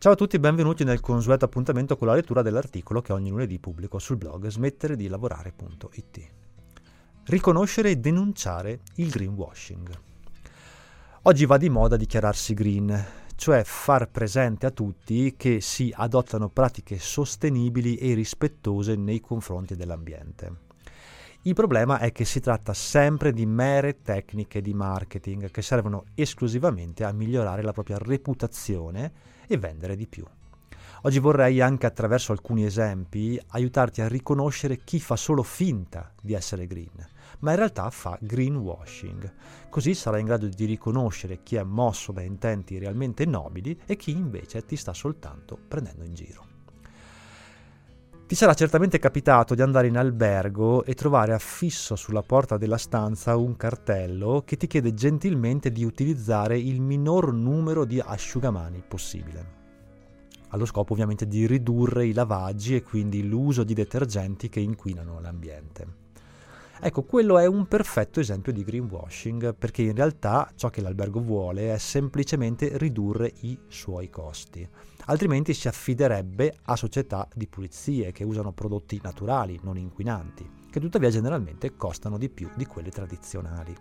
Ciao a tutti e benvenuti nel consueto appuntamento con la lettura dell'articolo che ogni lunedì pubblico sul blog smettere di lavorare.it. Riconoscere e denunciare il greenwashing. Oggi va di moda dichiararsi green, cioè far presente a tutti che si adottano pratiche sostenibili e rispettose nei confronti dell'ambiente. Il problema è che si tratta sempre di mere tecniche di marketing che servono esclusivamente a migliorare la propria reputazione e vendere di più. Oggi vorrei anche attraverso alcuni esempi aiutarti a riconoscere chi fa solo finta di essere green, ma in realtà fa greenwashing. Così sarai in grado di riconoscere chi è mosso da intenti realmente nobili e chi invece ti sta soltanto prendendo in giro. Ti sarà certamente capitato di andare in albergo e trovare affisso sulla porta della stanza un cartello che ti chiede gentilmente di utilizzare il minor numero di asciugamani possibile. Allo scopo ovviamente di ridurre i lavaggi e quindi l'uso di detergenti che inquinano l'ambiente. Ecco, quello è un perfetto esempio di greenwashing perché in realtà ciò che l'albergo vuole è semplicemente ridurre i suoi costi altrimenti si affiderebbe a società di pulizie che usano prodotti naturali, non inquinanti, che tuttavia generalmente costano di più di quelle tradizionali.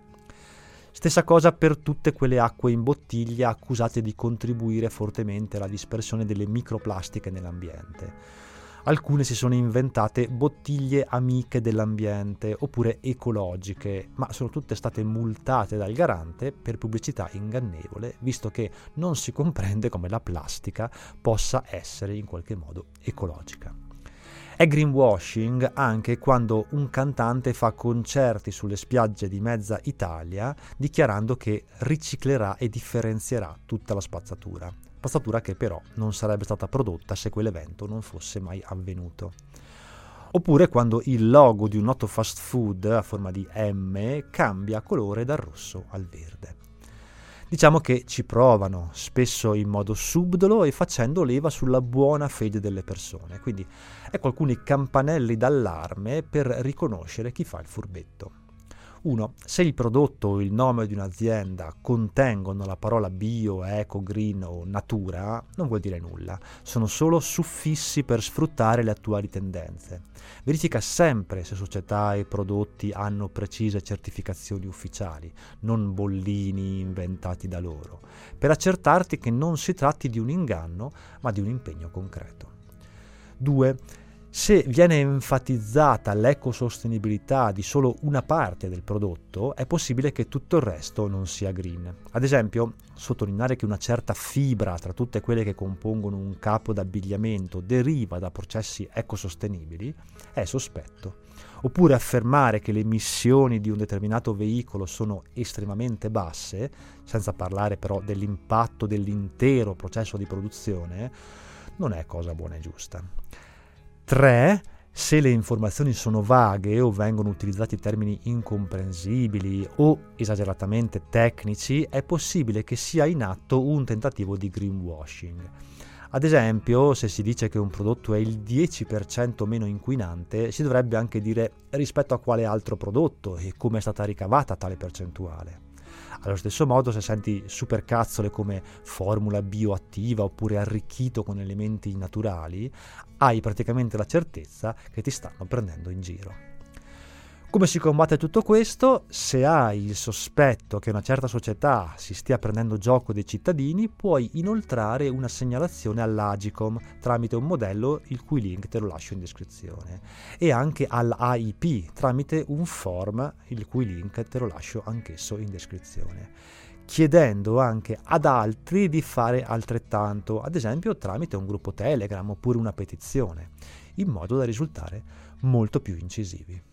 Stessa cosa per tutte quelle acque in bottiglia accusate di contribuire fortemente alla dispersione delle microplastiche nell'ambiente alcune si sono inventate bottiglie amiche dell'ambiente oppure ecologiche, ma sono tutte state multate dal garante per pubblicità ingannevole, visto che non si comprende come la plastica possa essere in qualche modo ecologica. È greenwashing anche quando un cantante fa concerti sulle spiagge di mezza Italia dichiarando che riciclerà e differenzierà tutta la spazzatura spazzatura che però non sarebbe stata prodotta se quell'evento non fosse mai avvenuto. Oppure quando il logo di un noto fast food a forma di M cambia colore dal rosso al verde. Diciamo che ci provano, spesso in modo subdolo e facendo leva sulla buona fede delle persone, quindi ecco alcuni campanelli d'allarme per riconoscere chi fa il furbetto. 1. Se il prodotto o il nome di un'azienda contengono la parola bio, eco, green o natura, non vuol dire nulla, sono solo suffissi per sfruttare le attuali tendenze. Verifica sempre se società e prodotti hanno precise certificazioni ufficiali, non bollini inventati da loro, per accertarti che non si tratti di un inganno, ma di un impegno concreto. 2 se viene enfatizzata l'ecosostenibilità di solo una parte del prodotto, è possibile che tutto il resto non sia green. Ad esempio, sottolineare che una certa fibra tra tutte quelle che compongono un capo d'abbigliamento deriva da processi ecosostenibili è sospetto. Oppure affermare che le emissioni di un determinato veicolo sono estremamente basse, senza parlare però dell'impatto dell'intero processo di produzione, non è cosa buona e giusta. 3. Se le informazioni sono vaghe o vengono utilizzati termini incomprensibili o esageratamente tecnici, è possibile che sia in atto un tentativo di greenwashing. Ad esempio, se si dice che un prodotto è il 10% meno inquinante, si dovrebbe anche dire rispetto a quale altro prodotto e come è stata ricavata tale percentuale. Allo stesso modo, se senti supercazzole come formula bioattiva oppure arricchito con elementi naturali, hai praticamente la certezza che ti stanno prendendo in giro. Come si combatte tutto questo? Se hai il sospetto che una certa società si stia prendendo gioco dei cittadini, puoi inoltrare una segnalazione all'Agicom tramite un modello il cui link te lo lascio in descrizione e anche all'AIP tramite un form il cui link te lo lascio anch'esso in descrizione chiedendo anche ad altri di fare altrettanto, ad esempio tramite un gruppo Telegram oppure una petizione, in modo da risultare molto più incisivi.